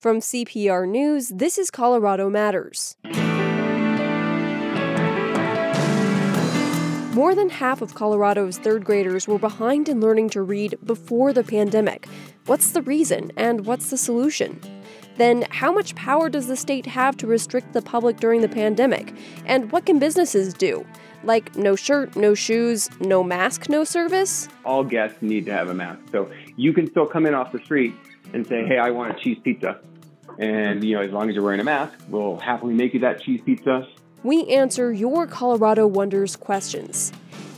From CPR News, this is Colorado Matters. More than half of Colorado's third graders were behind in learning to read before the pandemic. What's the reason and what's the solution? Then, how much power does the state have to restrict the public during the pandemic? And what can businesses do? Like no shirt, no shoes, no mask, no service? All guests need to have a mask. So you can still come in off the street and say, hey, I want a cheese pizza. And, you know, as long as you're wearing a mask, we'll happily make you that cheese pizza. We answer your Colorado Wonders questions.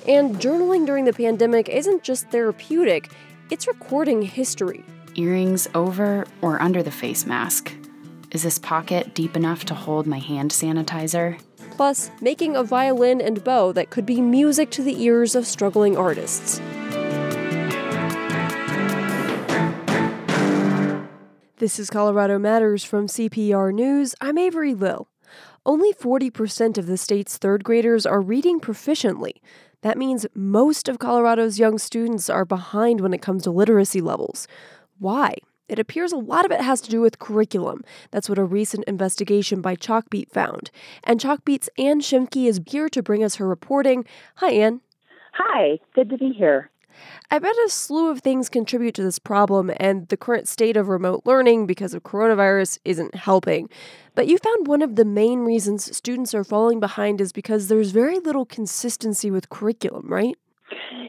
And journaling during the pandemic isn't just therapeutic, it's recording history. Earrings over or under the face mask? Is this pocket deep enough to hold my hand sanitizer? Plus, making a violin and bow that could be music to the ears of struggling artists. This is Colorado Matters from CPR News. I'm Avery Lill. Only 40% of the state's third graders are reading proficiently. That means most of Colorado's young students are behind when it comes to literacy levels. Why? It appears a lot of it has to do with curriculum. That's what a recent investigation by Chalkbeat found. And Chalkbeat's Ann Schimke is here to bring us her reporting. Hi, Ann. Hi, good to be here. I bet a slew of things contribute to this problem, and the current state of remote learning because of coronavirus isn't helping. But you found one of the main reasons students are falling behind is because there's very little consistency with curriculum, right?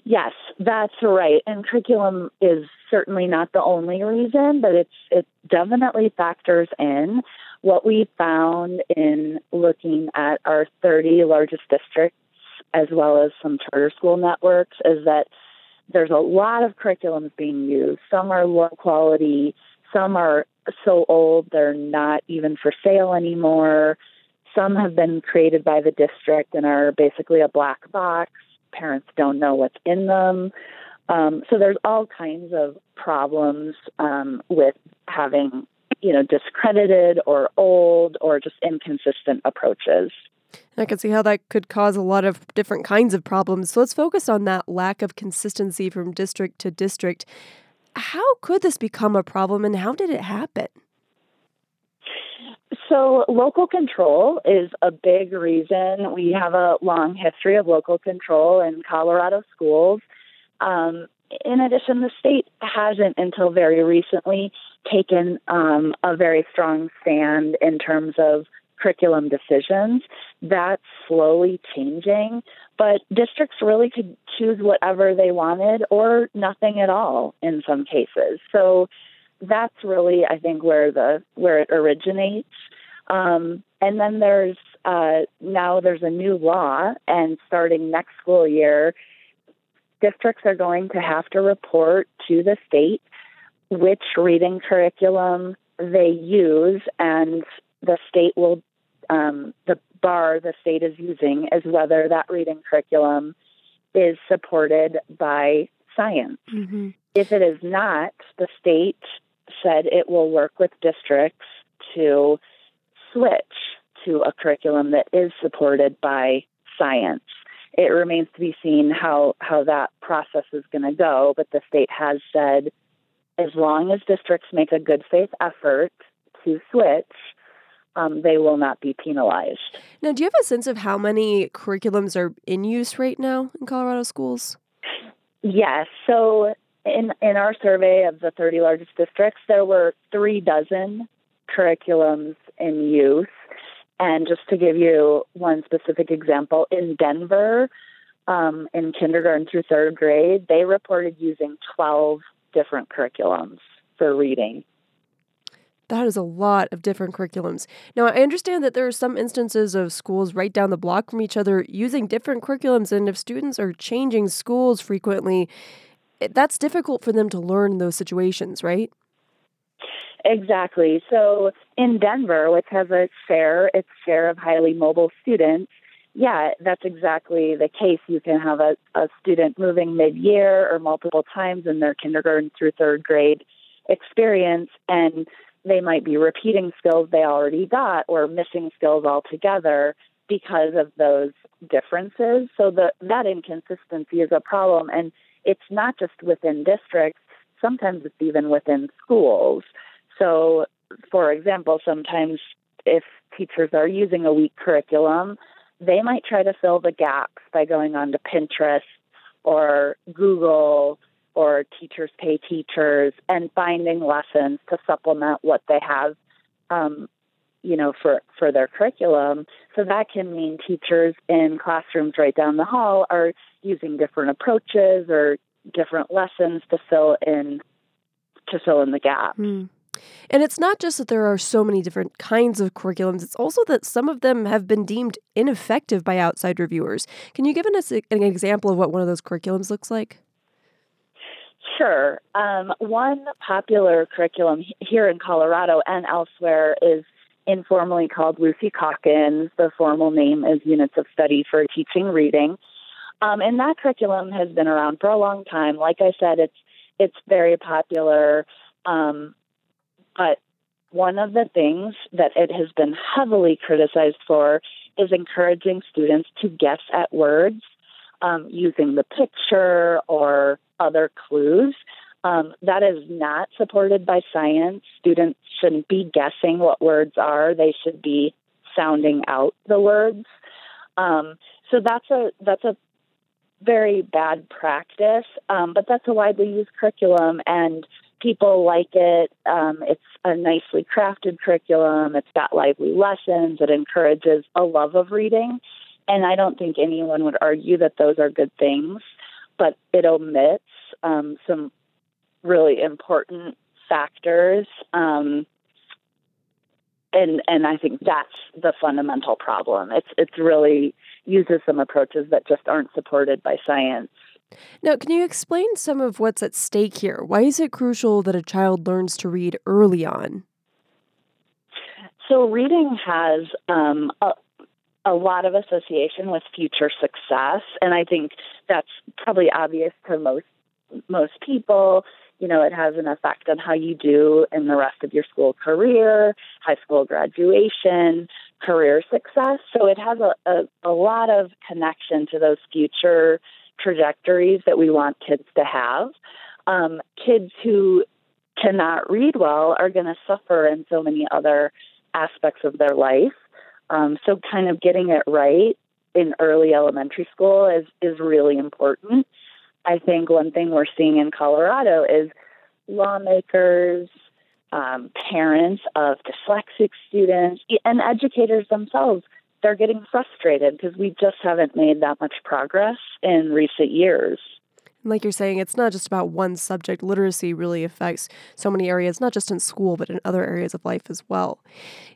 Yes, that's right. And curriculum is certainly not the only reason, but it's it definitely factors in. What we found in looking at our 30 largest districts as well as some charter school networks is that there's a lot of curriculums being used. Some are low quality, some are so old they're not even for sale anymore. Some have been created by the district and are basically a black box. Parents don't know what's in them. Um, so there's all kinds of problems um, with having, you know, discredited or old or just inconsistent approaches. I can see how that could cause a lot of different kinds of problems. So let's focus on that lack of consistency from district to district. How could this become a problem and how did it happen? So, local control is a big reason. We have a long history of local control in Colorado schools. Um, in addition, the state hasn't until very recently taken um, a very strong stand in terms of curriculum decisions. That's slowly changing, but districts really could choose whatever they wanted or nothing at all in some cases. So that's really, I think, where the where it originates. Um, and then there's uh, now there's a new law, and starting next school year, districts are going to have to report to the state which reading curriculum they use, and the state will um, the bar the state is using is whether that reading curriculum is supported by science. Mm-hmm. If it is not, the state said it will work with districts to switch to a curriculum that is supported by science. It remains to be seen how, how that process is going to go, but the state has said as long as districts make a good faith effort to switch, um, they will not be penalized. Now, do you have a sense of how many curriculums are in use right now in Colorado schools? Yes. So, in in our survey of the 30 largest districts, there were three dozen curriculums in use. And just to give you one specific example, in Denver, um, in kindergarten through third grade, they reported using 12 different curriculums for reading. That is a lot of different curriculums. Now, I understand that there are some instances of schools right down the block from each other using different curriculums, and if students are changing schools frequently, that's difficult for them to learn in those situations, right? Exactly. So in Denver, which has a share, its share of highly mobile students, yeah, that's exactly the case. You can have a, a student moving mid year or multiple times in their kindergarten through third grade experience, and they might be repeating skills they already got or missing skills altogether because of those differences. So the, that inconsistency is a problem. And it's not just within districts, sometimes it's even within schools. So for example, sometimes if teachers are using a weak curriculum, they might try to fill the gaps by going on to Pinterest or Google or Teachers Pay Teachers and finding lessons to supplement what they have, um, you know, for, for their curriculum. So that can mean teachers in classrooms right down the hall are using different approaches or different lessons to fill in to fill in the gap Mm. And it's not just that there are so many different kinds of curriculums, it's also that some of them have been deemed ineffective by outside reviewers. Can you give us an example of what one of those curriculums looks like? Sure. Um, one popular curriculum here in Colorado and elsewhere is informally called Lucy Calkins. The formal name is Units of Study for Teaching Reading. Um, and that curriculum has been around for a long time. Like I said, it's it's very popular. Um, but one of the things that it has been heavily criticized for is encouraging students to guess at words um, using the picture or other clues. Um, that is not supported by science. Students shouldn't be guessing what words are. They should be sounding out the words. Um, so that's a that's a very bad practice, um, but that's a widely used curriculum, and people like it. Um, it's a nicely crafted curriculum. It's got lively lessons. It encourages a love of reading, and I don't think anyone would argue that those are good things. But it omits um, some really important factors. Um, and and I think that's the fundamental problem. It's it's really uses some approaches that just aren't supported by science. Now, can you explain some of what's at stake here? Why is it crucial that a child learns to read early on? So, reading has um, a, a lot of association with future success, and I think that's probably obvious to most most people you know, it has an effect on how you do in the rest of your school career, high school graduation, career success. So it has a, a, a lot of connection to those future trajectories that we want kids to have. Um, kids who cannot read well are going to suffer in so many other aspects of their life. Um, so, kind of getting it right in early elementary school is is really important. I think one thing we're seeing in Colorado is lawmakers, um, parents of dyslexic students, and educators themselves. They're getting frustrated because we just haven't made that much progress in recent years. Like you're saying, it's not just about one subject. Literacy really affects so many areas, not just in school, but in other areas of life as well.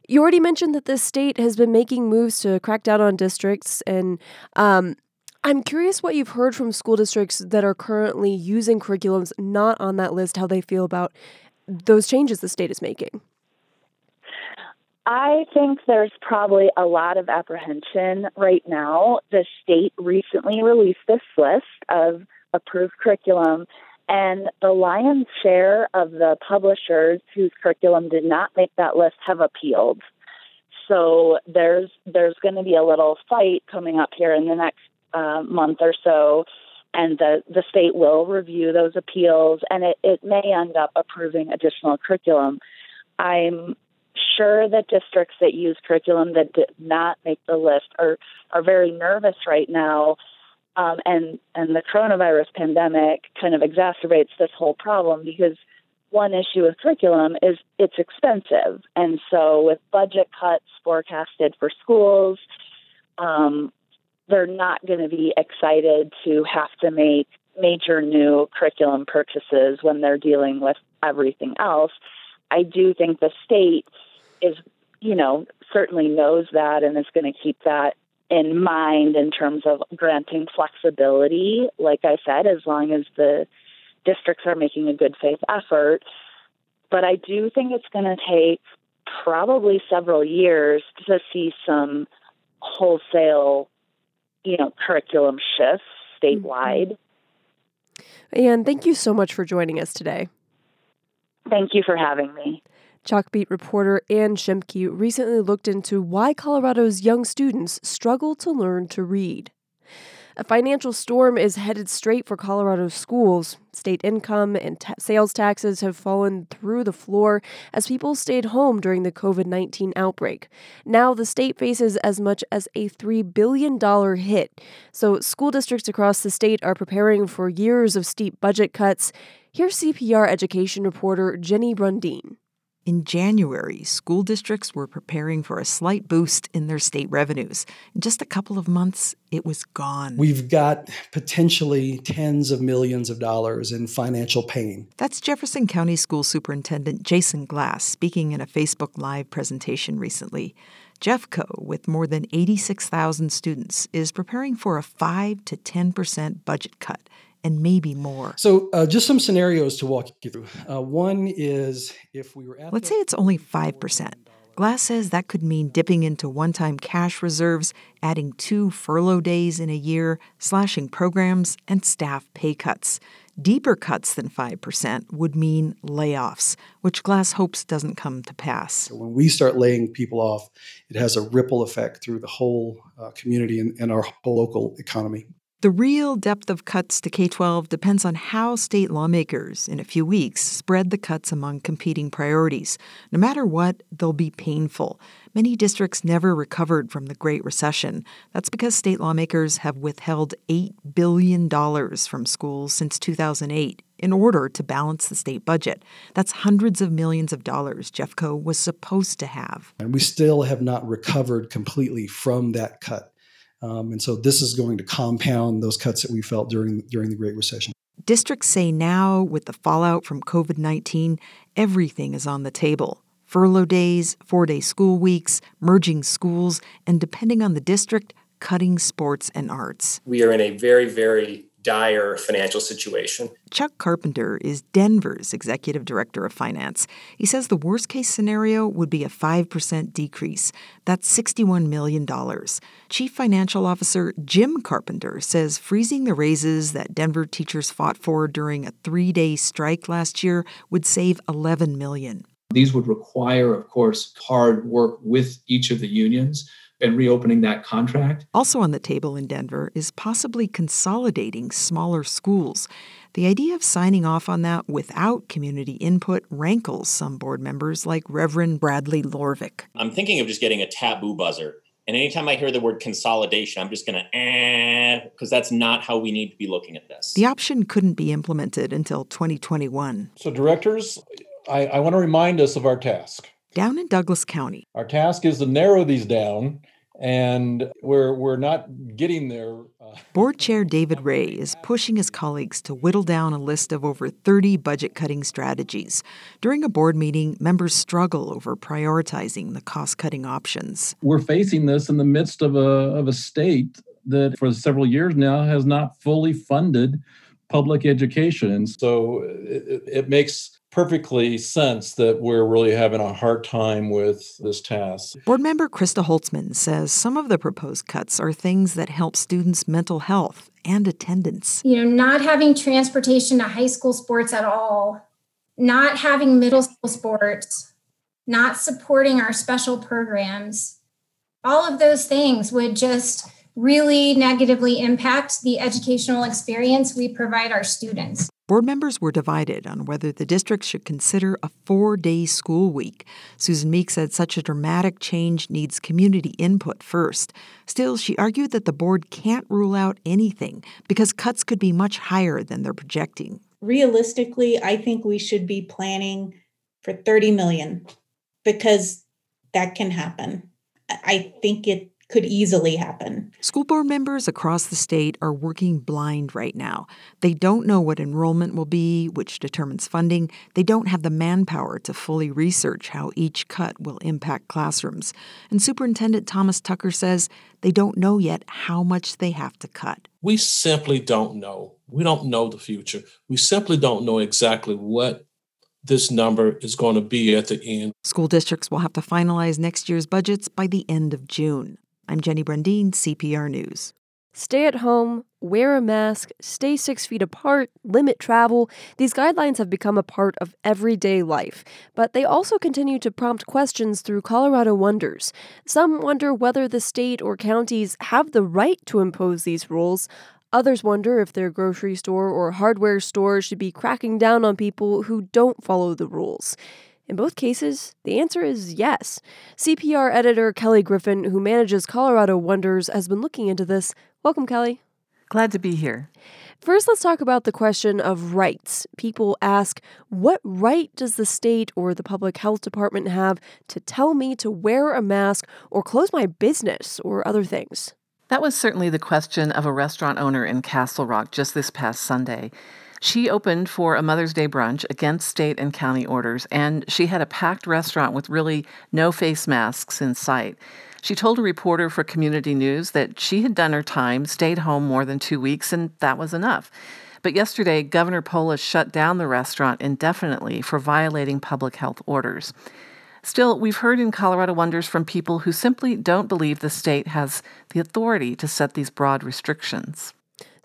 You already mentioned that the state has been making moves to crack down on districts and um, I'm curious what you've heard from school districts that are currently using curriculums not on that list, how they feel about those changes the state is making. I think there's probably a lot of apprehension right now. The state recently released this list of approved curriculum, and the lion's share of the publishers whose curriculum did not make that list have appealed. So there's there's going to be a little fight coming up here in the next uh, month or so, and the, the state will review those appeals, and it, it may end up approving additional curriculum. I'm sure that districts that use curriculum that did not make the list are are very nervous right now, um, and and the coronavirus pandemic kind of exacerbates this whole problem because one issue with curriculum is it's expensive, and so with budget cuts forecasted for schools, um, they're not going to be excited to have to make major new curriculum purchases when they're dealing with everything else. I do think the state is, you know, certainly knows that and is going to keep that in mind in terms of granting flexibility. Like I said, as long as the districts are making a good faith effort. But I do think it's going to take probably several years to see some wholesale you know, curriculum shifts statewide. Mm-hmm. And thank you so much for joining us today. Thank you for having me. Chalkbeat reporter Ann Schimke recently looked into why Colorado's young students struggle to learn to read. A financial storm is headed straight for Colorado schools. State income and sales taxes have fallen through the floor as people stayed home during the COVID 19 outbreak. Now, the state faces as much as a $3 billion hit. So, school districts across the state are preparing for years of steep budget cuts. Here's CPR education reporter Jenny Brundin. In January, school districts were preparing for a slight boost in their state revenues. In just a couple of months, it was gone. We've got potentially tens of millions of dollars in financial pain. That's Jefferson County School Superintendent Jason Glass speaking in a Facebook Live presentation recently. Jeffco, with more than 86,000 students, is preparing for a 5 to 10% budget cut and maybe more. So, uh, just some scenarios to walk you through. Uh, one is if we were at. Let's say it's only 5%. Glass says that could mean dipping into one time cash reserves, adding two furlough days in a year, slashing programs, and staff pay cuts. Deeper cuts than 5% would mean layoffs, which Glass hopes doesn't come to pass. When we start laying people off, it has a ripple effect through the whole uh, community and, and our whole local economy. The real depth of cuts to K 12 depends on how state lawmakers, in a few weeks, spread the cuts among competing priorities. No matter what, they'll be painful. Many districts never recovered from the Great Recession. That's because state lawmakers have withheld $8 billion from schools since 2008 in order to balance the state budget. That's hundreds of millions of dollars Jeffco was supposed to have. And we still have not recovered completely from that cut. Um, and so this is going to compound those cuts that we felt during during the Great Recession. Districts say now, with the fallout from COVID 19, everything is on the table furlough days, four day school weeks, merging schools, and depending on the district, cutting sports and arts. We are in a very, very dire financial situation. Chuck Carpenter is Denver's executive director of finance. He says the worst case scenario would be a 5% decrease. That's $61 million. Chief Financial Officer Jim Carpenter says freezing the raises that Denver teachers fought for during a three day strike last year would save 11 million. These would require, of course, hard work with each of the unions and reopening that contract. Also on the table in Denver is possibly consolidating smaller schools. The idea of signing off on that without community input rankles some board members like Reverend Bradley Laurvick. I'm thinking of just getting a taboo buzzer. And anytime I hear the word consolidation, I'm just going to eh, because that's not how we need to be looking at this. The option couldn't be implemented until 2021. So, directors, I, I want to remind us of our task down in Douglas County. Our task is to narrow these down, and we're we're not getting there. Uh, Board Chair David Ray is pushing his colleagues to whittle down a list of over 30 budget cutting strategies. During a board meeting, members struggle over prioritizing the cost cutting options. We're facing this in the midst of a of a state that for several years now has not fully funded public education. And so it, it makes perfectly sense that we're really having a hard time with this task. Board member Krista Holtzman says some of the proposed cuts are things that help students' mental health and attendance. You know, not having transportation to high school sports at all, not having middle school sports, not supporting our special programs. All of those things would just really negatively impact the educational experience we provide our students. Board members were divided on whether the district should consider a four day school week. Susan Meek said such a dramatic change needs community input first. Still, she argued that the board can't rule out anything because cuts could be much higher than they're projecting. Realistically, I think we should be planning for 30 million because that can happen. I think it could easily happen. School board members across the state are working blind right now. They don't know what enrollment will be, which determines funding. They don't have the manpower to fully research how each cut will impact classrooms. And Superintendent Thomas Tucker says they don't know yet how much they have to cut. We simply don't know. We don't know the future. We simply don't know exactly what this number is going to be at the end. School districts will have to finalize next year's budgets by the end of June. I'm Jenny Brundin, CPR News. Stay at home, wear a mask, stay six feet apart, limit travel. These guidelines have become a part of everyday life, but they also continue to prompt questions through Colorado Wonders. Some wonder whether the state or counties have the right to impose these rules. Others wonder if their grocery store or hardware store should be cracking down on people who don't follow the rules. In both cases, the answer is yes. CPR editor Kelly Griffin, who manages Colorado Wonders, has been looking into this. Welcome, Kelly. Glad to be here. First, let's talk about the question of rights. People ask, what right does the state or the public health department have to tell me to wear a mask or close my business or other things? That was certainly the question of a restaurant owner in Castle Rock just this past Sunday. She opened for a Mother's Day brunch against state and county orders, and she had a packed restaurant with really no face masks in sight. She told a reporter for Community News that she had done her time, stayed home more than two weeks, and that was enough. But yesterday, Governor Polis shut down the restaurant indefinitely for violating public health orders. Still, we've heard in Colorado Wonders from people who simply don't believe the state has the authority to set these broad restrictions.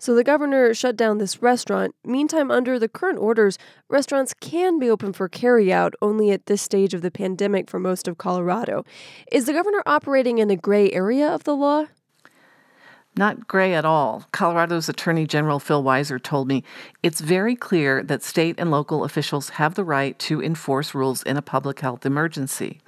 So the governor shut down this restaurant. Meantime, under the current orders, restaurants can be open for carryout only at this stage of the pandemic for most of Colorado. Is the governor operating in a gray area of the law? Not gray at all. Colorado's Attorney General Phil Weiser told me it's very clear that state and local officials have the right to enforce rules in a public health emergency.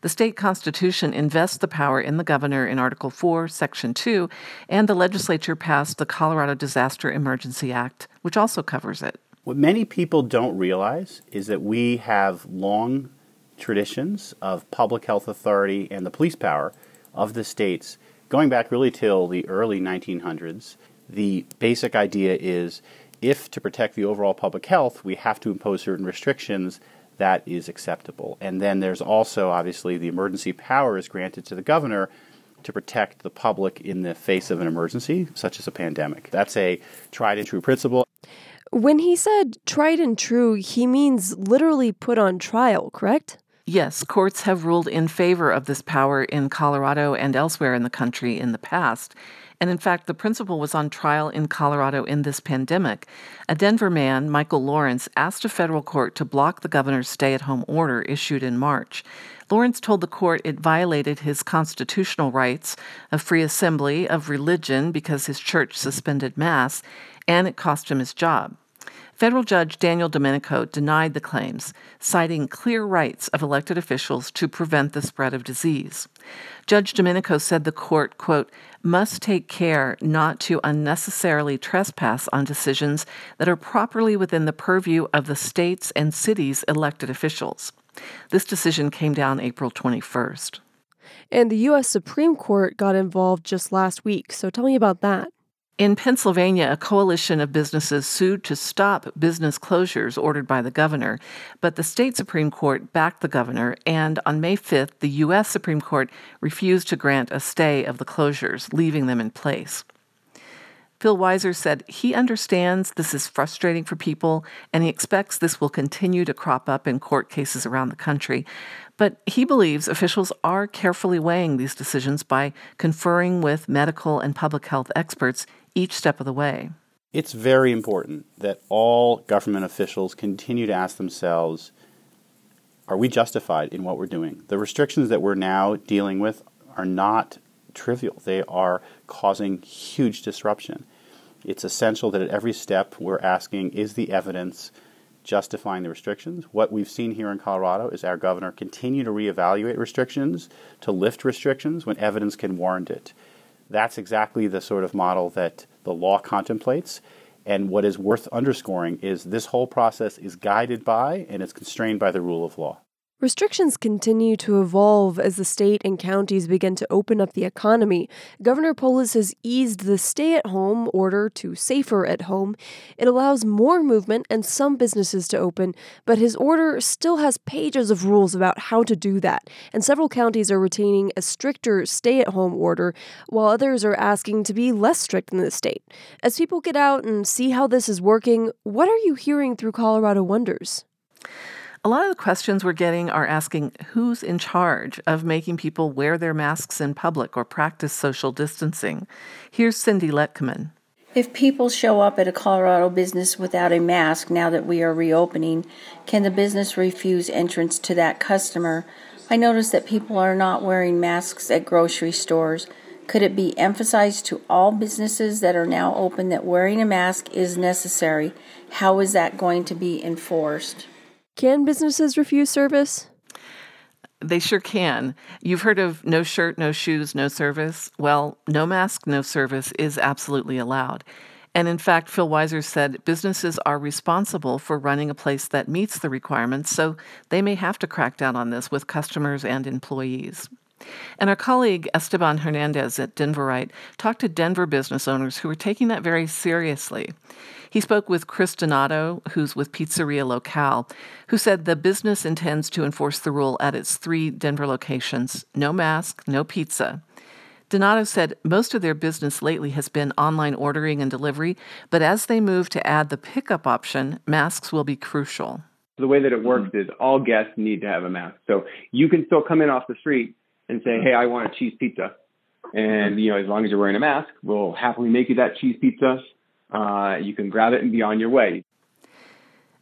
The state constitution invests the power in the governor in Article 4, Section 2, and the legislature passed the Colorado Disaster Emergency Act, which also covers it. What many people don't realize is that we have long traditions of public health authority and the police power of the states going back really till the early 1900s. The basic idea is if to protect the overall public health, we have to impose certain restrictions that is acceptable. And then there's also, obviously, the emergency power is granted to the governor to protect the public in the face of an emergency, such as a pandemic. That's a tried and true principle. When he said tried and true, he means literally put on trial, correct? Yes, courts have ruled in favor of this power in Colorado and elsewhere in the country in the past. And in fact, the principal was on trial in Colorado in this pandemic. A Denver man, Michael Lawrence, asked a federal court to block the governor's stay at home order issued in March. Lawrence told the court it violated his constitutional rights of free assembly, of religion, because his church suspended Mass, and it cost him his job. Federal Judge Daniel Domenico denied the claims, citing clear rights of elected officials to prevent the spread of disease. Judge Domenico said the court, quote, must take care not to unnecessarily trespass on decisions that are properly within the purview of the state's and cities' elected officials. This decision came down April 21st. And the U.S. Supreme Court got involved just last week, so tell me about that. In Pennsylvania, a coalition of businesses sued to stop business closures ordered by the governor, but the state Supreme Court backed the governor, and on May 5th, the U.S. Supreme Court refused to grant a stay of the closures, leaving them in place. Phil Weiser said he understands this is frustrating for people and he expects this will continue to crop up in court cases around the country. But he believes officials are carefully weighing these decisions by conferring with medical and public health experts each step of the way. It's very important that all government officials continue to ask themselves are we justified in what we're doing? The restrictions that we're now dealing with are not trivial, they are causing huge disruption. It's essential that at every step we're asking is the evidence justifying the restrictions? What we've seen here in Colorado is our governor continue to reevaluate restrictions, to lift restrictions when evidence can warrant it. That's exactly the sort of model that the law contemplates. And what is worth underscoring is this whole process is guided by and is constrained by the rule of law. Restrictions continue to evolve as the state and counties begin to open up the economy. Governor Polis has eased the stay at home order to safer at home. It allows more movement and some businesses to open, but his order still has pages of rules about how to do that. And several counties are retaining a stricter stay at home order, while others are asking to be less strict in the state. As people get out and see how this is working, what are you hearing through Colorado Wonders? A lot of the questions we're getting are asking who's in charge of making people wear their masks in public or practice social distancing. Here's Cindy Letkeman. If people show up at a Colorado business without a mask now that we are reopening, can the business refuse entrance to that customer? I notice that people are not wearing masks at grocery stores. Could it be emphasized to all businesses that are now open that wearing a mask is necessary? How is that going to be enforced? Can businesses refuse service? They sure can. You've heard of no shirt, no shoes, no service? Well, no mask, no service is absolutely allowed. And in fact, Phil Weiser said businesses are responsible for running a place that meets the requirements, so they may have to crack down on this with customers and employees. And our colleague Esteban Hernandez at Denverite talked to Denver business owners who are taking that very seriously. He spoke with Chris Donato, who's with Pizzeria Locale, who said the business intends to enforce the rule at its three Denver locations no mask, no pizza. Donato said most of their business lately has been online ordering and delivery, but as they move to add the pickup option, masks will be crucial. The way that it works mm-hmm. is all guests need to have a mask. So you can still come in off the street and say, "Hey, I want a cheese pizza," and you know, as long as you're wearing a mask, we'll happily make you that cheese pizza. Uh, you can grab it and be on your way.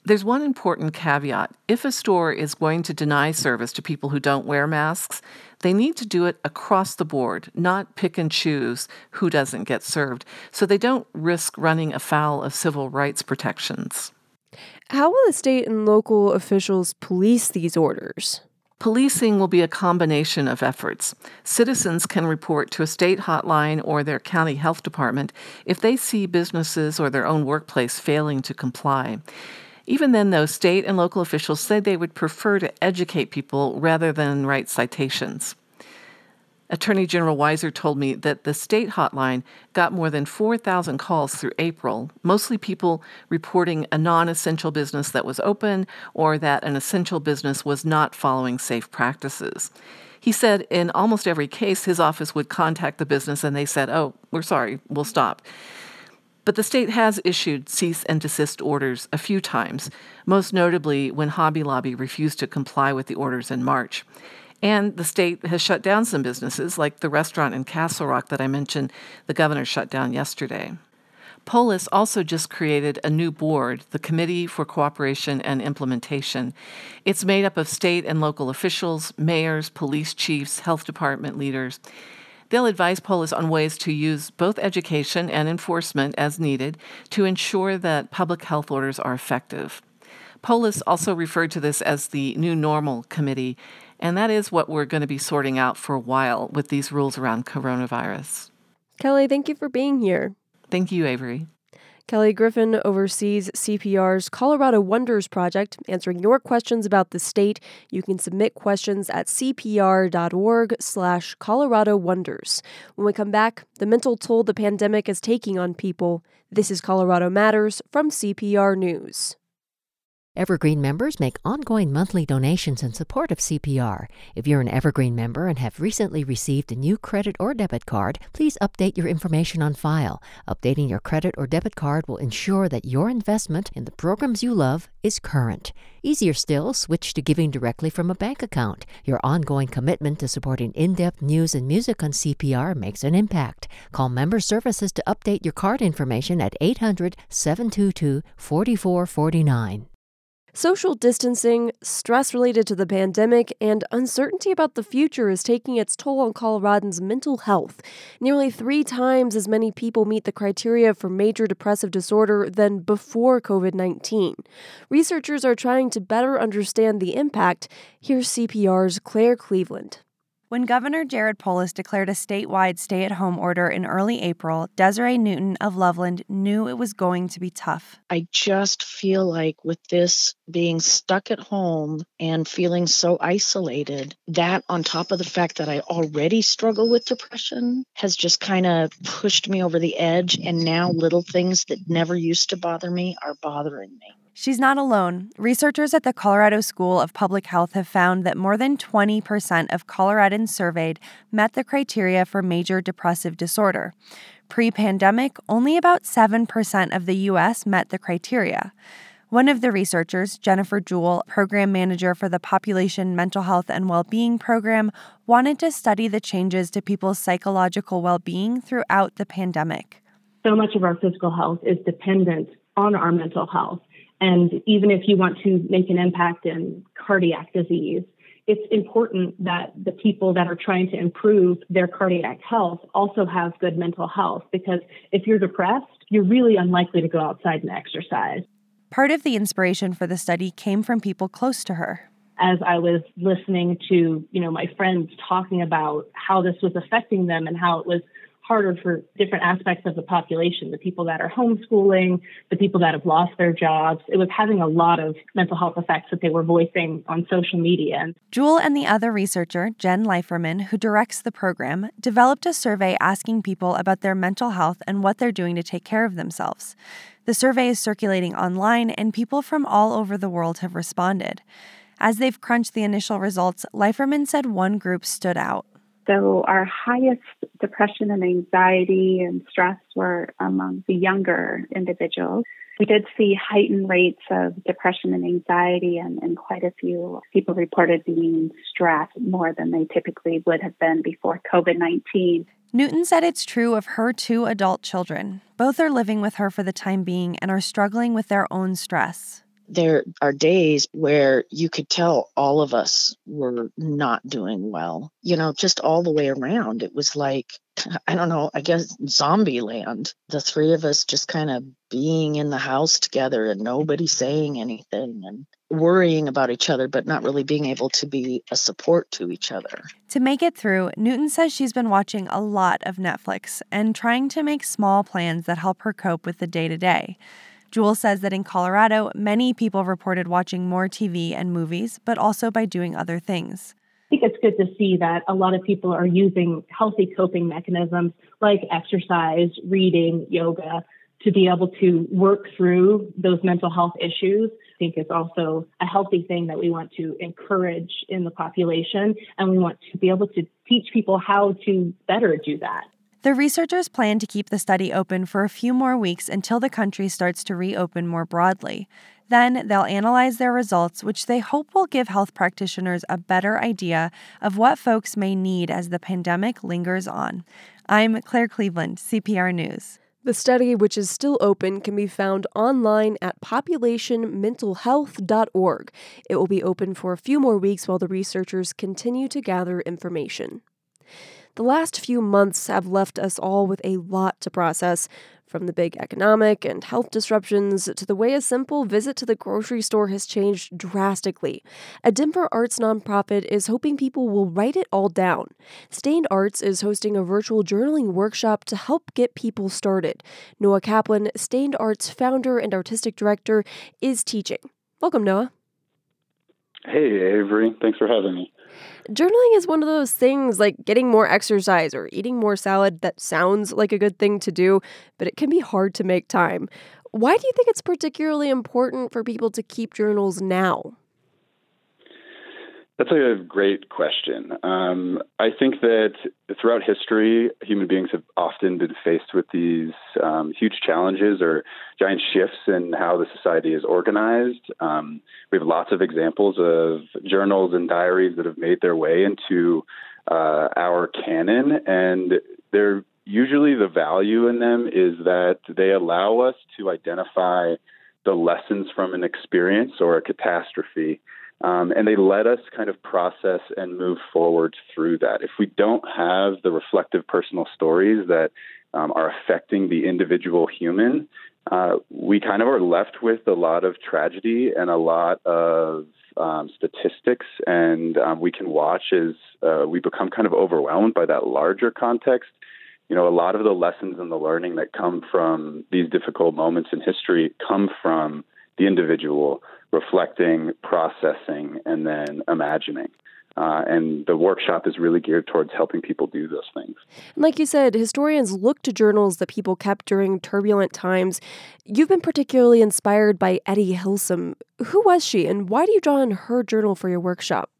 There's one important caveat. If a store is going to deny service to people who don't wear masks, they need to do it across the board, not pick and choose who doesn't get served, so they don't risk running afoul of civil rights protections. How will the state and local officials police these orders? Policing will be a combination of efforts. Citizens can report to a state hotline or their county health department if they see businesses or their own workplace failing to comply. Even then, though, state and local officials say they would prefer to educate people rather than write citations. Attorney General Weiser told me that the state hotline got more than 4,000 calls through April, mostly people reporting a non essential business that was open or that an essential business was not following safe practices. He said in almost every case, his office would contact the business and they said, Oh, we're sorry, we'll stop. But the state has issued cease and desist orders a few times, most notably when Hobby Lobby refused to comply with the orders in March. And the state has shut down some businesses, like the restaurant in Castle Rock that I mentioned the governor shut down yesterday. Polis also just created a new board, the Committee for Cooperation and Implementation. It's made up of state and local officials, mayors, police chiefs, health department leaders. They'll advise Polis on ways to use both education and enforcement as needed to ensure that public health orders are effective. Polis also referred to this as the New Normal Committee, and that is what we're going to be sorting out for a while with these rules around coronavirus. Kelly, thank you for being here. Thank you, Avery. Kelly Griffin oversees CPR's Colorado Wonders project, answering your questions about the state. You can submit questions at cpr.org slash Colorado Wonders. When we come back, the mental toll the pandemic is taking on people. This is Colorado Matters from CPR News. Evergreen members make ongoing monthly donations in support of CPR. If you're an Evergreen member and have recently received a new credit or debit card, please update your information on file. Updating your credit or debit card will ensure that your investment in the programs you love is current. Easier still, switch to giving directly from a bank account. Your ongoing commitment to supporting in depth news and music on CPR makes an impact. Call Member Services to update your card information at 800 722 4449. Social distancing, stress related to the pandemic, and uncertainty about the future is taking its toll on Coloradans' mental health. Nearly three times as many people meet the criteria for major depressive disorder than before COVID 19. Researchers are trying to better understand the impact. Here's CPR's Claire Cleveland. When Governor Jared Polis declared a statewide stay at home order in early April, Desiree Newton of Loveland knew it was going to be tough. I just feel like with this being stuck at home and feeling so isolated, that on top of the fact that I already struggle with depression has just kind of pushed me over the edge. And now little things that never used to bother me are bothering me. She's not alone. Researchers at the Colorado School of Public Health have found that more than 20% of Coloradans surveyed met the criteria for major depressive disorder. Pre pandemic, only about 7% of the U.S. met the criteria. One of the researchers, Jennifer Jewell, program manager for the Population Mental Health and Wellbeing Program, wanted to study the changes to people's psychological well being throughout the pandemic. So much of our physical health is dependent on our mental health. And even if you want to make an impact in cardiac disease, it's important that the people that are trying to improve their cardiac health also have good mental health because if you're depressed, you're really unlikely to go outside and exercise. Part of the inspiration for the study came from people close to her. As I was listening to, you know, my friends talking about how this was affecting them and how it was harder for different aspects of the population the people that are homeschooling, the people that have lost their jobs. It was having a lot of mental health effects that they were voicing on social media. Jewell and the other researcher, Jen Leiferman, who directs the program, developed a survey asking people about their mental health and what they're doing to take care of themselves. The survey is circulating online, and people from all over the world have responded. As they've crunched the initial results, Leiferman said one group stood out. So, our highest depression and anxiety and stress were among the younger individuals. We did see heightened rates of depression and anxiety, and, and quite a few people reported being stressed more than they typically would have been before COVID 19. Newton said it's true of her two adult children. Both are living with her for the time being and are struggling with their own stress there are days where you could tell all of us were not doing well, you know, just all the way around. It was like, I don't know, I guess zombie land. The three of us just kind of being in the house together and nobody saying anything and worrying about each other, but not really being able to be a support to each other. To make it through, Newton says she's been watching a lot of Netflix and trying to make small plans that help her cope with the day to day. Jewell says that in Colorado, many people reported watching more TV and movies, but also by doing other things. I think it's good to see that a lot of people are using healthy coping mechanisms like exercise, reading, yoga to be able to work through those mental health issues. I think it's also a healthy thing that we want to encourage in the population, and we want to be able to teach people how to better do that. The researchers plan to keep the study open for a few more weeks until the country starts to reopen more broadly. Then they'll analyze their results, which they hope will give health practitioners a better idea of what folks may need as the pandemic lingers on. I'm Claire Cleveland, CPR News. The study, which is still open, can be found online at populationmentalhealth.org. It will be open for a few more weeks while the researchers continue to gather information. The last few months have left us all with a lot to process, from the big economic and health disruptions to the way a simple visit to the grocery store has changed drastically. A Denver arts nonprofit is hoping people will write it all down. Stained Arts is hosting a virtual journaling workshop to help get people started. Noah Kaplan, Stained Arts founder and artistic director, is teaching. Welcome, Noah. Hey, Avery. Thanks for having me. Journaling is one of those things like getting more exercise or eating more salad that sounds like a good thing to do, but it can be hard to make time. Why do you think it's particularly important for people to keep journals now? That's a great question. Um, I think that throughout history, human beings have often been faced with these um, huge challenges or giant shifts in how the society is organized. Um, we have lots of examples of journals and diaries that have made their way into uh, our canon, and they're usually the value in them is that they allow us to identify the lessons from an experience or a catastrophe um, and they let us kind of process and move forward through that. If we don't have the reflective personal stories that um, are affecting the individual human, uh, we kind of are left with a lot of tragedy and a lot of um, statistics, and um, we can watch as uh, we become kind of overwhelmed by that larger context. You know, a lot of the lessons and the learning that come from these difficult moments in history come from the individual reflecting, processing, and then imagining. Uh, and the workshop is really geared towards helping people do those things. Like you said, historians look to journals that people kept during turbulent times. You've been particularly inspired by Etty Hillesum. Who was she, and why do you draw on her journal for your workshop?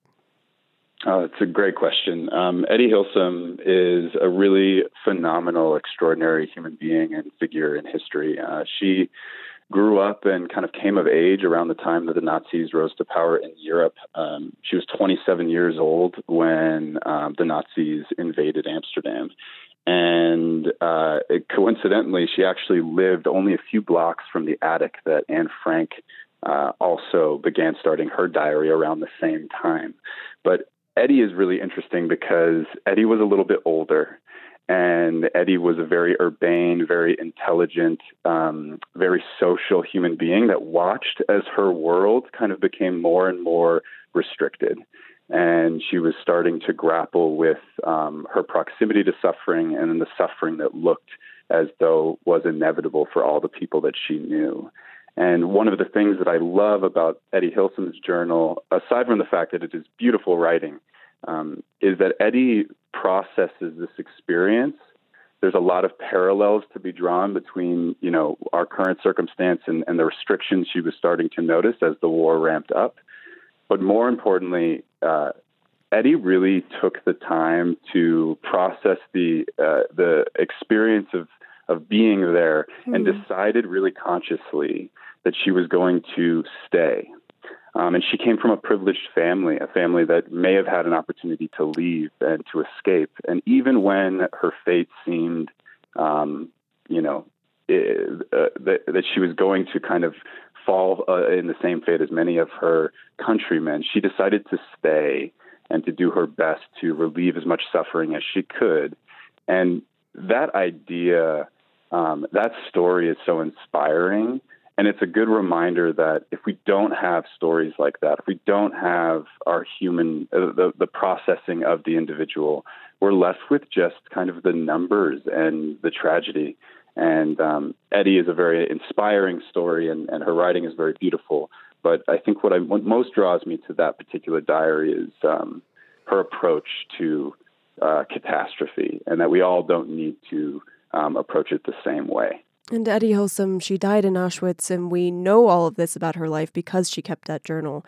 Uh, it's a great question. Um, Etty Hillesum is a really phenomenal, extraordinary human being and figure in history. Uh, she grew up and kind of came of age around the time that the Nazis rose to power in Europe. Um, she was 27 years old when um, the Nazis invaded Amsterdam. And uh, it, coincidentally, she actually lived only a few blocks from the attic that Anne Frank uh, also began starting her diary around the same time. But Etty is really interesting because Etty was a little bit older and Etty was a very urbane, very intelligent, um, very social human being that watched as her world kind of became more and more restricted. And she was starting to grapple with um, her proximity to suffering and the suffering that looked as though was inevitable for all the people that she knew. And one of the things that I love about Etty Hillesum's journal, aside from the fact that it is beautiful writing, um, is that Etty processes this experience. There's a lot of parallels to be drawn between, you know, our current circumstance and, and the restrictions she was starting to notice as the war ramped up. But more importantly, uh, Etty really took the time to process the uh, the experience of of being there mm-hmm. and hmm. decided really consciously that she was going to stay. Um, and she came from a privileged family, a family that may have had an opportunity to leave and to escape. And even when her fate seemed, um, you know, it, uh, that, that she was going to kind of fall uh, in the same fate as many of her countrymen, she decided to stay and to do her best to relieve as much suffering as she could. And that idea, um, that story is so inspiring and it's a good reminder that if we don't have stories like that, if we don't have our human, uh, the, the processing of the individual, we're left with just kind of the numbers and the tragedy. And um, Etty is a very inspiring story, and, and her writing is very beautiful. But I think what, I, what most draws me to that particular diary is um, her approach to uh, catastrophe, and that we all don't need to um, approach it the same way. And Etty Hillesum, she died in Auschwitz, and we know all of this about her life because she kept that journal.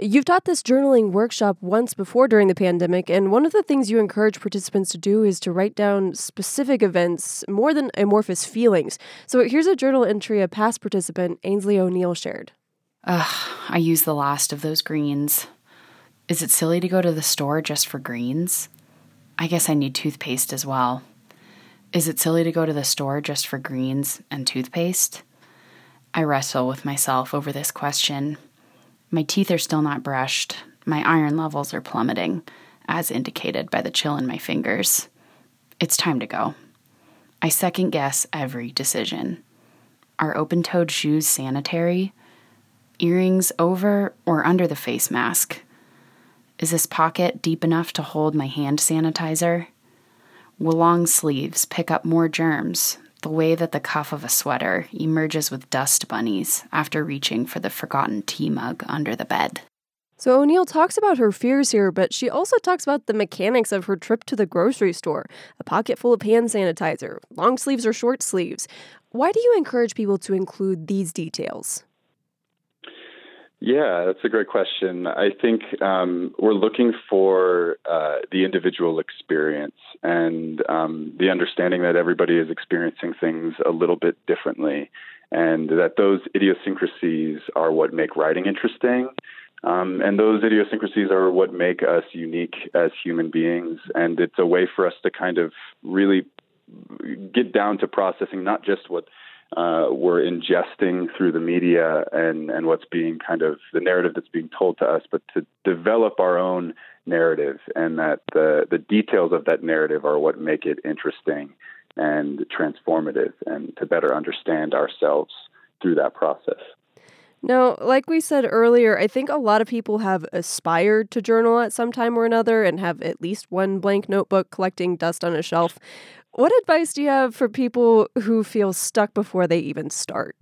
You've taught this journaling workshop once before during the pandemic, and one of the things you encourage participants to do is to write down specific events more than amorphous feelings. So here's a journal entry a past participant, Ainsley O'Neill, shared. Ugh, I used the last of those greens. Is it silly to go to the store just for greens? I guess I need toothpaste as well. Is it silly to go to the store just for greens and toothpaste? I wrestle with myself over this question. My teeth are still not brushed. My iron levels are plummeting, as indicated by the chill in my fingers. It's time to go. I second guess every decision. Are open toed shoes sanitary? Earrings over or under the face mask? Is this pocket deep enough to hold my hand sanitizer? Long sleeves pick up more germs, the way that the cuff of a sweater emerges with dust bunnies after reaching for the forgotten tea mug under the bed? So O'Neill talks about her fears here, but she also talks about the mechanics of her trip to the grocery store a pocket full of hand sanitizer, long sleeves or short sleeves. Why do you encourage people to include these details? Yeah, that's a great question. I think um, we're looking for uh, the individual experience and um, the understanding that everybody is experiencing things a little bit differently, and that those idiosyncrasies are what make writing interesting. Um, and those idiosyncrasies are what make us unique as human beings. And it's a way for us to kind of really get down to processing not just what uh, we're ingesting through the media and, and what's being kind of the narrative that's being told to us, but to develop our own narrative and that the, the details of that narrative are what make it interesting and transformative and to better understand ourselves through that process. Now, like we said earlier, I think a lot of people have aspired to journal at some time or another and have at least one blank notebook collecting dust on a shelf. What advice do you have for people who feel stuck before they even start?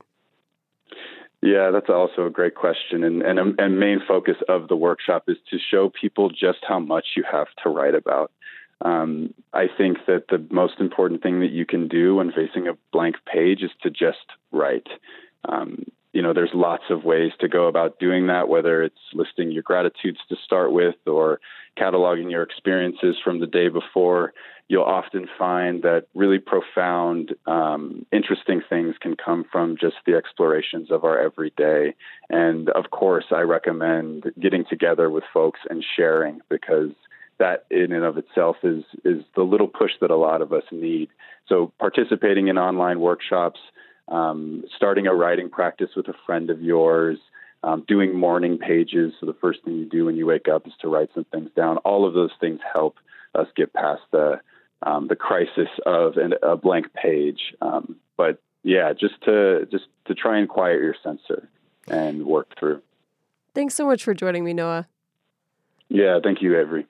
Yeah, that's also a great question. And, and a, and main focus of the workshop is to show people just how much you have to write about. Um, I think that the most important thing that you can do when facing a blank page is to just write. Um, you know, there's lots of ways to go about doing that, whether it's listing your gratitudes to start with or cataloging your experiences from the day before. You'll often find that really profound, um, interesting things can come from just the explorations of our everyday. And of course, I recommend getting together with folks and sharing because that in and of itself is is the little push that a lot of us need. So participating in online workshops, um, starting a writing practice with a friend of yours, um, doing morning pages. So the first thing you do when you wake up is to write some things down. All of those things help us get past the um, the crisis of an, a blank page. Um, but yeah, just to just to try and quiet your censor and work through. Thanks so much for joining me, Noah. Yeah, thank you, Avery.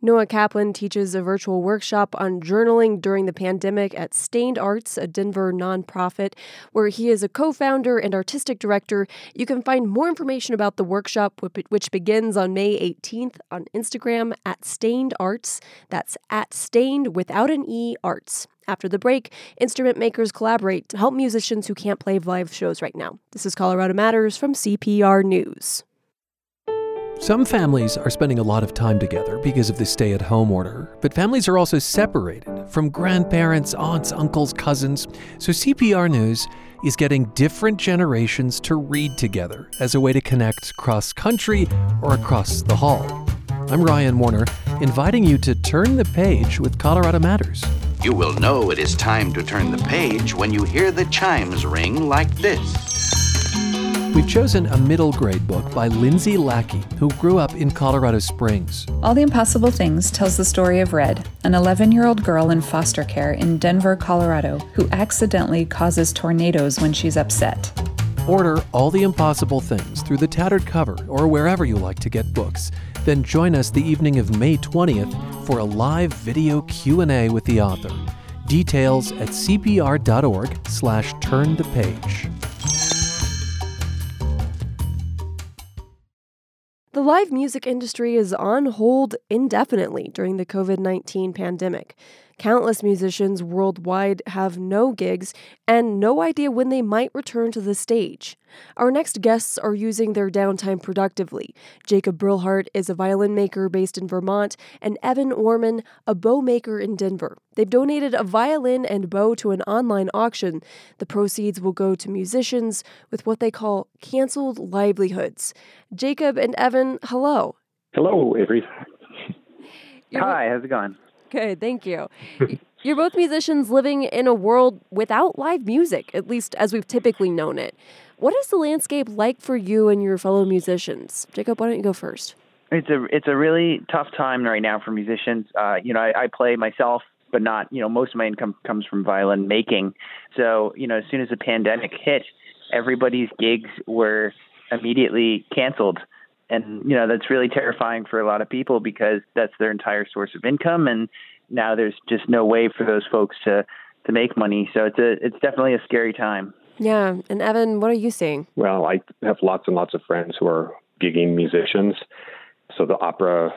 Noah Kaplan teaches a virtual workshop on journaling during the pandemic at Stained Arts, a Denver nonprofit, where he is a co founder and artistic director. You can find more information about the workshop, which begins on May 18th, on Instagram at Stained Arts. That's at Stained without an E Arts. After the break, instrument makers collaborate to help musicians who can't play live shows right now. This is Colorado Matters from CPR News. Some families are spending a lot of time together because of the stay at home order, but families are also separated from grandparents, aunts, uncles, cousins. So CPR News is getting different generations to read together as a way to connect cross country or across the hall. I'm Ryan Warner, inviting you to turn the page with Colorado Matters. You will know it is time to turn the page when you hear the chimes ring like this. We've chosen a middle grade book by Lindsay Lackey, who grew up in Colorado Springs. All the Impossible Things tells the story of Red, an 11 year old girl in foster care in Denver, Colorado, who accidentally causes tornadoes when she's upset. Order All the Impossible Things through the tattered cover or wherever you like to get books. Then join us the evening of May 20th for a live video Q&A with the author. Details at cpr.org slash turn the page. The live music industry is on hold indefinitely during the COVID 19 pandemic. Countless musicians worldwide have no gigs and no idea when they might return to the stage. Our next guests are using their downtime productively. Jacob Brillhart is a violin maker based in Vermont, and Evan Orman, a bow maker in Denver. They've donated a violin and bow to an online auction. The proceeds will go to musicians with what they call canceled livelihoods. Jacob and Evan, hello. Hello, Avery. Hi, how's it going? Good, thank you. You're both musicians living in a world without live music, at least as we've typically known it. What is the landscape like for you and your fellow musicians? Jacob, why don't you go first? It's a it's a really tough time right now for musicians. Uh, you know, I, I play myself, but not you know most of my income comes from violin making. So you know, as soon as the pandemic hit, everybody's gigs were immediately canceled and you know that's really terrifying for a lot of people because that's their entire source of income. And now there's just no way for those folks to to make money. So it's a it's definitely a scary time. Yeah. And evan what are you seeing? Well i have lots and lots of friends who are gigging musicians. So the opera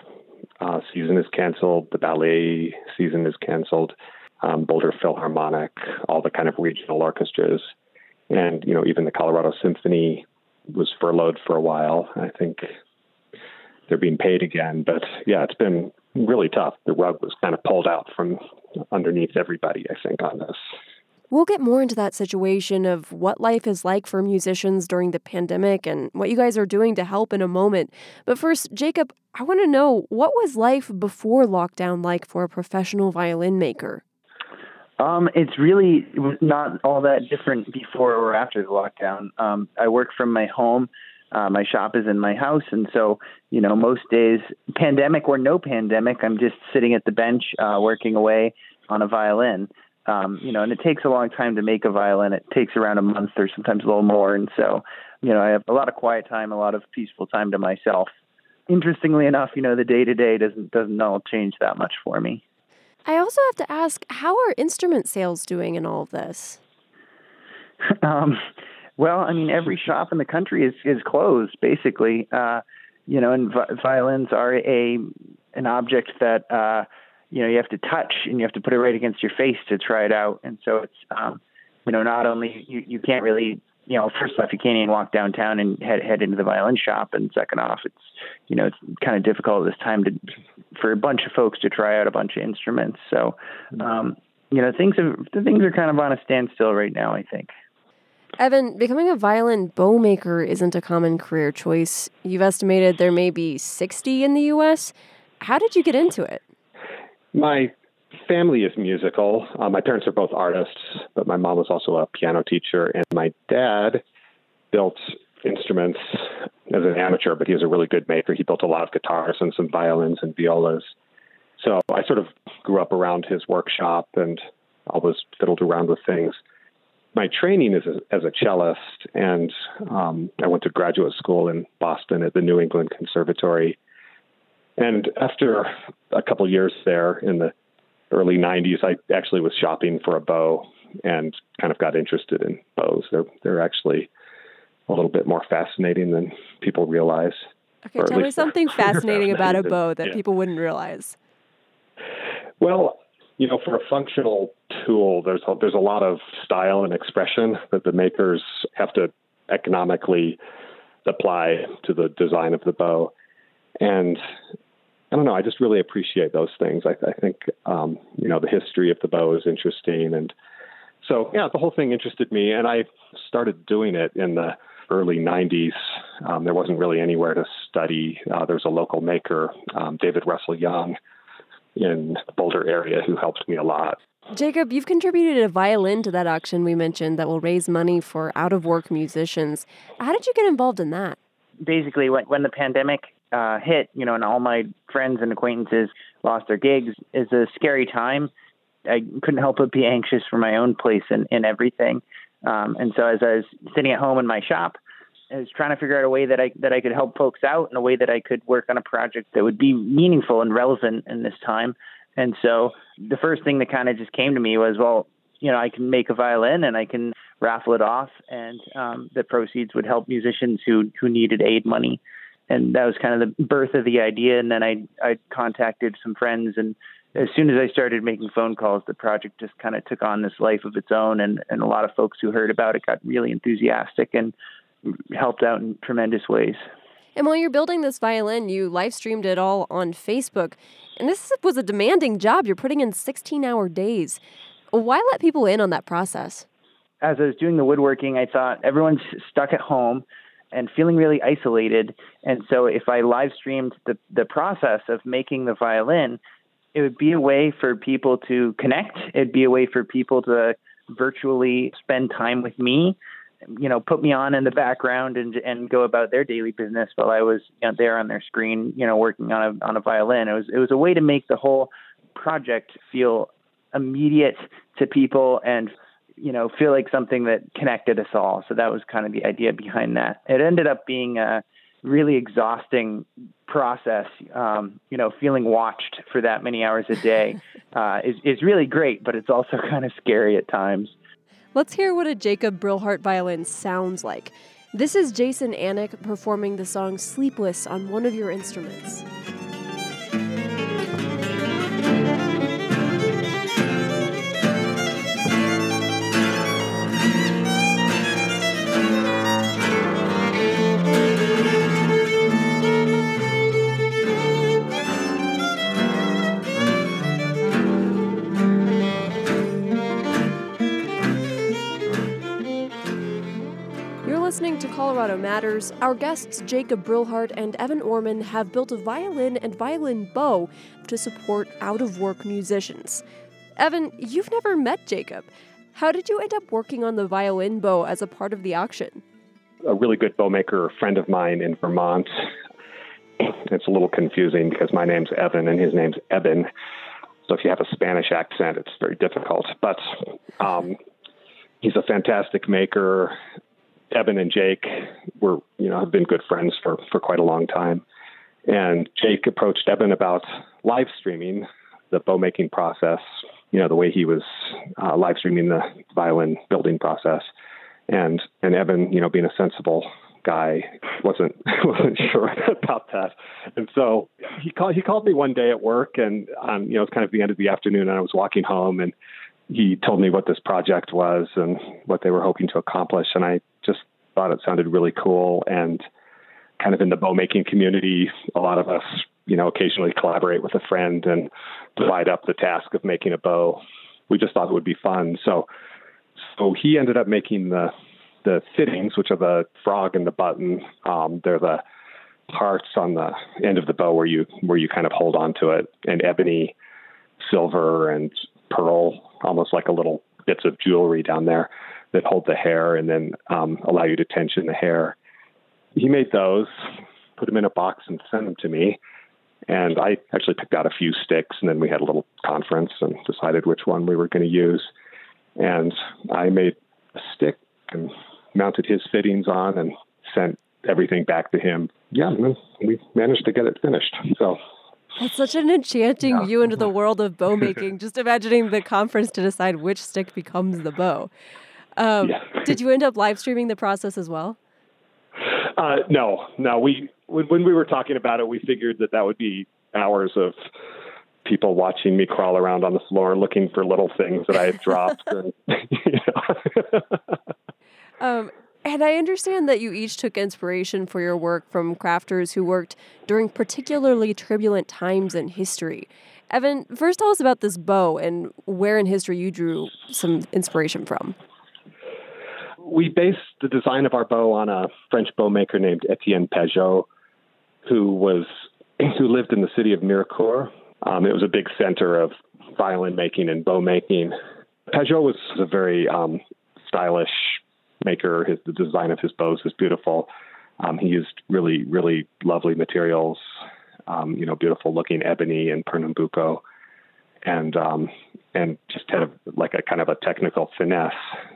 uh, season is canceled. The ballet season is canceled. Um, boulder philharmonic all the kind of regional orchestras. And you know even the colorado symphony was furloughed for a while. I think they're being paid again, but yeah, it's been really tough. The rug was kind of pulled out from underneath everybody, I think, on this. We'll get more into that situation of what life is like for musicians during the pandemic and what you guys are doing to help in a moment. But first, Jacob, I want to know what was life before lockdown like for a professional violin maker? Um, it's really not all that different before or after the lockdown. Um, I work from my home. Uh, my shop is in my house, and so you know, most days, pandemic or no pandemic, I'm just sitting at the bench uh, working away on a violin. Um, you know, and it takes a long time to make a violin. It takes around a month or sometimes a little more, and so you know, I have a lot of quiet time, a lot of peaceful time to myself. Interestingly enough, you know, the day to day doesn't doesn't all change that much for me. I also have to ask, how are instrument sales doing in all of this? Um, well, I mean, every shop in the country is is closed basically. Uh, you know, and vi- violins are a an object that uh, you know you have to touch and you have to put it right against your face to try it out. And so it's um, you know not only you, you can't really you know, first off, you can't even walk downtown and head head into the violin shop, and second off, it's you know, it's kind of difficult at this time to for a bunch of folks to try out a bunch of instruments. So, um, you know, things have things are kind of on a standstill right now. I think. Evan, becoming a violin bow maker isn't a common career choice. You've estimated there may be 60 in the U.S. How did you get into it? My family is musical. Uh, my parents are both artists, but my mom was also a piano teacher, and my dad built instruments as an amateur, but he was a really good maker. He built a lot of guitars and some violins and violas. So I sort of grew up around his workshop and always fiddled around with things. My training is a, as a cellist, and um, I went to graduate school in Boston at the New England Conservatory. And after a couple years there in the early 90s, I actually was shopping for a bow and kind of got interested in bows. They're they're actually a little bit more fascinating than people realize. Okay, tell me something fascinating about a bow that yeah. people wouldn't realize. Well, you know, for a functional tool, there's a, there's a lot of style and expression that the makers have to economically apply to the design of the bow, and I don't know. I just really appreciate those things. I, I think um, you know the history of the bow is interesting, and so yeah, the whole thing interested me, and I started doing it in the early 90s. Um, there wasn't really anywhere to study. Uh, there was a local maker, um, David Russell Young, in the Boulder area, who helped me a lot. Jacob, you've contributed a violin to that auction we mentioned that will raise money for out of work musicians. How did you get involved in that? Basically, when, when the pandemic uh, hit, you know, and all my friends and acquaintances lost their gigs, is a scary time. I couldn't help but be anxious for my own place and, in everything. Um, and so as I was sitting at home in my shop, I was trying to figure out a way that I that I could help folks out and a way that I could work on a project that would be meaningful and relevant in this time. And so the first thing that kind of just came to me was, well, you know, I can make a violin and I can raffle it off, and um, the proceeds would help musicians who who needed aid money. And that was kind of the birth of the idea. And then I I contacted some friends and as soon as I started making phone calls, the project just kind of took on this life of its own, and, and a lot of folks who heard about it got really enthusiastic and helped out in tremendous ways. And while you're building this violin, you live streamed it all on Facebook. And this was a demanding job. You're putting in 16 hour days. Why let people in on that process? As I was doing the woodworking, I thought everyone's stuck at home and feeling really isolated. And so if I live streamed the, the process of making the violin, it would be a way for people to connect. It'd be a way for people to virtually spend time with me, you know, put me on in the background and and go about their daily business while I was you know, there on their screen, you know, working on a on a violin. It was it was a way to make the whole project feel immediate to people and you know feel like something that connected us all. So that was kind of the idea behind that. It ended up being a really exhausting process. Um, you know, feeling watched for that many hours a day uh, is is really great, but it's also kind of scary at times. Let's hear what a Jacob Brillhart violin sounds like. This is Jason Anik performing the song Sleepless on one of your instruments. Colorado Matters. Our guests, Jacob Brillhart and Evan Orman, have built a violin and violin bow to support out of work musicians. Evan, you've never met Jacob. How did you end up working on the violin bow as a part of the auction? A really good bow maker, friend of mine in Vermont. It's a little confusing because my name's Evan and his name's Eben. So if you have a Spanish accent, it's very difficult. But um, he's a fantastic maker. Evan and Jake were, you know, have been good friends for, for quite a long time. And Jake approached Evan about live streaming the bow making process, you know, the way he was uh, live streaming the violin building process. And and Evan, you know, being a sensible guy, wasn't wasn't sure about that. And so he called he called me one day at work, and um, you know, it's kind of the end of the afternoon, and I was walking home, and he told me what this project was and what they were hoping to accomplish. And I just thought it sounded really cool. And kind of in the bow making community, a lot of us, you know, occasionally collaborate with a friend and divide up the task of making a bow. We just thought it would be fun. So, so he ended up making the the fittings, which are the frog and the button. Um, they're the parts on the end of the bow where you where you kind of hold onto it, and ebony, silver, and pearl, almost like a little bits of jewelry down there that hold the hair and then um, allow you to tension the hair. He made those, put them in a box, and sent them to me. And I actually picked out a few sticks, and then we had a little conference and decided which one we were going to use. And I made a stick and mounted his fittings on and sent everything back to him. Yeah, we managed to get it finished. So that's such an enchanting yeah. view into the world of bow making. Just imagining the conference to decide which stick becomes the bow. Um, yeah. did you end up live streaming the process as well? Uh, no, no. We when, when we were talking about it, we figured that that would be hours of people watching me crawl around on the floor looking for little things that I had dropped. and, um, and I understand that you each took inspiration for your work from crafters who worked during particularly turbulent times in history. Evan, first tell us about this bow and where in history you drew some inspiration from. We based the design of our bow on a French bow maker named Etienne Pajeot, who was who lived in the city of Mirecourt. Um, it was a big center of violin making and bow making. Pajeot was a very um, stylish maker. His the design of his bows is beautiful. Um, he used really really lovely materials, um, you know, beautiful looking ebony and pernambuco, and um, and just had a, like a kind of a technical finesse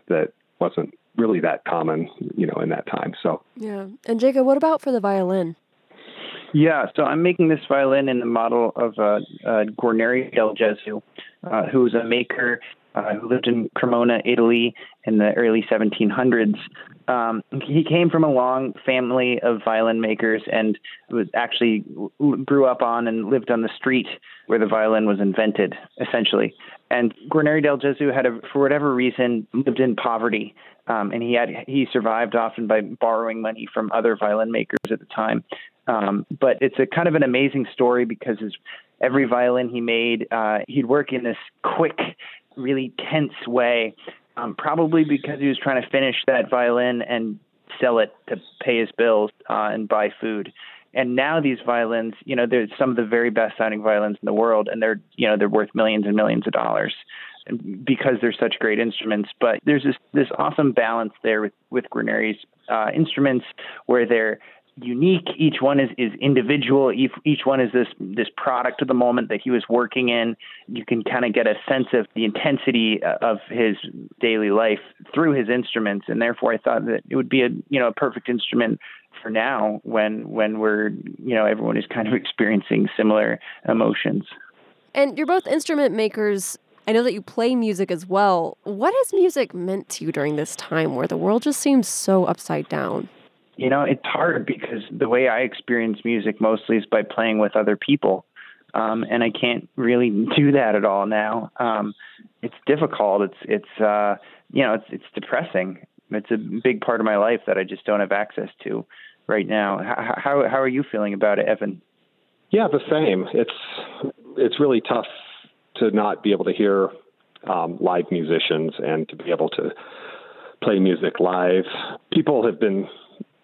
that wasn't really that common, you know, in that time. So yeah. And Jacob, what about for the violin? Yeah, so I'm making this violin in the model of uh, uh, Guarneri del Gesù, uh, who was a maker uh, who lived in Cremona, Italy, in the early 1700s. Um, he came from a long family of violin makers and was actually grew up on and lived on the street where the violin was invented, essentially. And Guarneri del Gesù had, a, for whatever reason, lived in poverty, um, and he had he survived often by borrowing money from other violin makers at the time. Um, but it's a kind of an amazing story because his every violin he made, uh, he'd work in this quick really tense way, um, probably because he was trying to finish that violin and sell it to pay his bills uh, and buy food. And now these violins, you know, they're some of the very best sounding violins in the world, and they're, you know, they're worth millions and millions of dollars because they're such great instruments. But there's this this awesome balance there with with Guarneri's uh, instruments, where they're unique. Each one is, is individual. Each, each one is this this product of the moment that he was working in. You can kind of get a sense of the intensity uh, of his daily life through his instruments, and therefore I thought that it would be a you know a perfect instrument for now when when we're you know everyone is kind of experiencing similar emotions. And you're both instrument makers. I know that you play music as well. What has music meant to you during this time where the world just seems so upside down? You know, it's hard because the way I experience music mostly is by playing with other people. Um, and I can't really do that at all now. Um, it's difficult. It's, it's, uh, you know, it's, it's depressing. It's a big part of my life that I just don't have access to right now. How, how, how are you feeling about it, Evan? Yeah, the same. It's, it's really tough to not be able to hear um, live musicians and to be able to play music live. People have been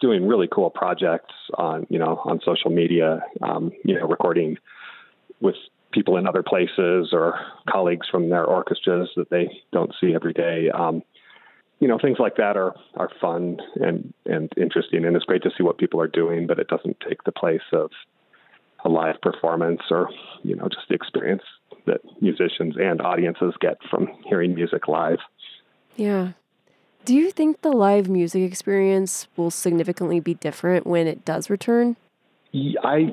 doing really cool projects on you know on social media, um, you know, recording with people in other places or colleagues from their orchestras that they don't see every day. Um, you know, things like that are are fun and and interesting, and it's great to see what people are doing, but it doesn't take the place of a live performance or you know just the experience that musicians and audiences get from hearing music live. Yeah, do you think the live music experience will significantly be different when it does return? I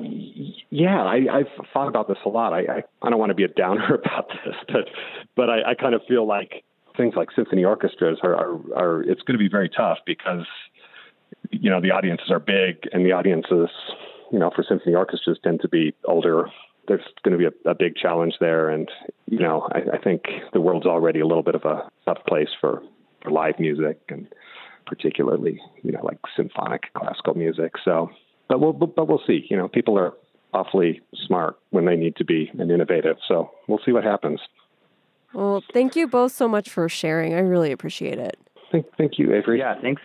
yeah, I, I've thought about this a lot. I, I I don't want to be a downer about this, but but I, I kind of feel like things like symphony orchestras are, are are it's going to be very tough because you know the audiences are big and the audiences you know for symphony orchestras tend to be older. There's going to be a, a big challenge there, and you know I, I think the world's already a little bit of a tough place for for live music and particularly, you know, like symphonic classical music. So, but we'll but we'll see. You know, people are awfully smart when they need to be and innovative. So we'll see what happens. Well, thank you both so much for sharing. I really appreciate it. Thank, thank you, Avery. Yeah, thanks.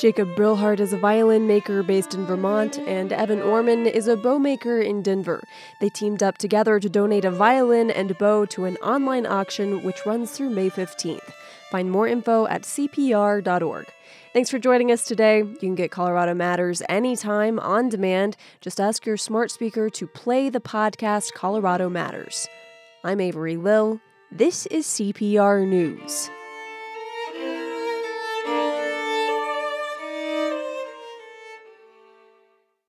Jacob Brillhart is a violin maker based in Vermont, and Evan Orman is a bow maker in Denver. They teamed up together to donate a violin and bow to an online auction which runs through May 15th. Find more info at CPR.org. Thanks for joining us today. You can get Colorado Matters anytime on demand. Just ask your smart speaker to play the podcast Colorado Matters. I'm Avery Lill. This is CPR News.